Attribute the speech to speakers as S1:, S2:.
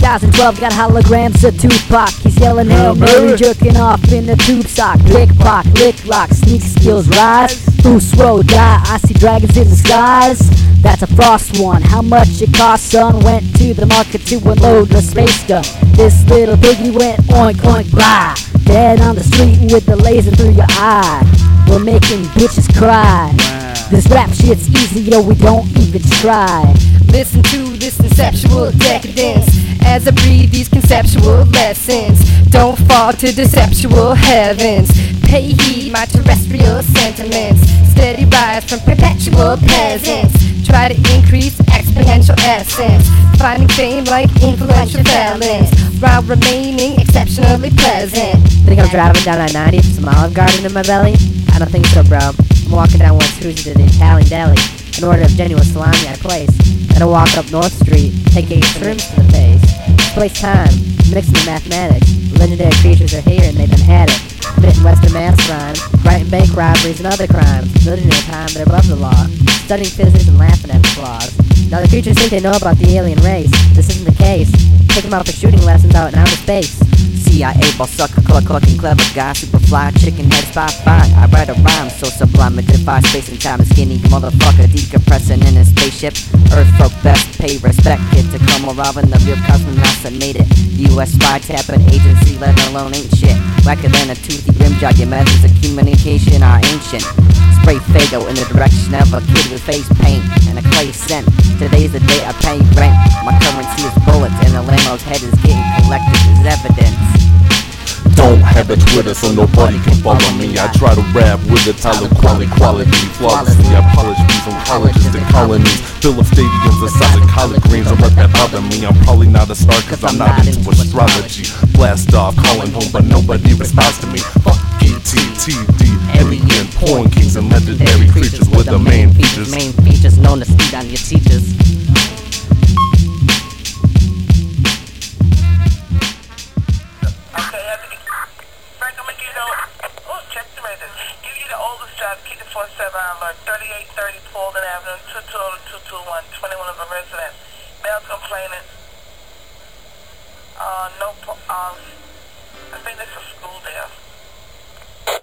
S1: 2012 got holograms of Tupac. He's yelling Hail Mary, jerking off in the tube sock. Lick lock, lick lock, sneak skills rise. Boost road die, I see dragons in the skies. That's a frost one. How much it cost, son? Went to the market to unload the space gun. This little piggy went oink oink blah. Dead on the street with the laser through your eye. We're making bitches cry. This rap shit's easy, yo, we don't even try.
S2: Listen to this conceptual decadence as I breathe these conceptual lessons. Don't fall to deceptual heavens. Pay heed my terrestrial sentiments. Steady rise from perpetual peasants. Try to increase exponential essence. Finding fame like influential felons while remaining exceptionally pleasant.
S3: Think I'm driving down I-90 with some Olive Garden in my belly? I don't think so, bro. I'm walking down West Cruising to the Italian deli. An order of genuine salami I place. And I walk up North Street, taking shrimps to the face. Place time, mixing the mathematics. Legendary creatures are here and they've been had it. Committing Western math crimes, writing bank robberies and other crimes. Living in a time they're above the law. Studying physics and laughing at the flaws. Now the creatures think they know about the alien race. This isn't the case. Take them out for shooting lessons out in outer space.
S4: CIA ball sucker, cluck clucking clever guy, super fly, chicken head spy fine. I write a rhyme so sublime, it defies space and time. A skinny motherfucker decompressing in a spaceship. Earth folk best pay respect, kid to come arriving. The real cosmonauts made it. US spy tapping agency, let alone ain't shit. Wacker than a toothy rim job, your methods of communication are ancient. Spray Fago in the direction of a kid with face paint and a clay scent. Today's the day I pay rent. My currency is bullets, and the landlord's head is getting collected as evidence.
S5: Don't have a Twitter so nobody can follow me. I try to rap with a talent quality, quality, flawlessly. I polish beats from colleges to colonies. Fill up stadiums the size of collard greens. Don't let that bother me. I'm probably not a star cause I'm not into astrology. Blast off, calling home, but nobody responds to me. Fuck ETTD, alien, porn kings, and legendary creatures with the main features. Main
S4: features known to speed on your teachers.
S6: oldest job, Kitty 47 Alert, 3830 Paulden Avenue, 22221, 21 of a resident. Male complainant. Uh, no, um, I think this a school there.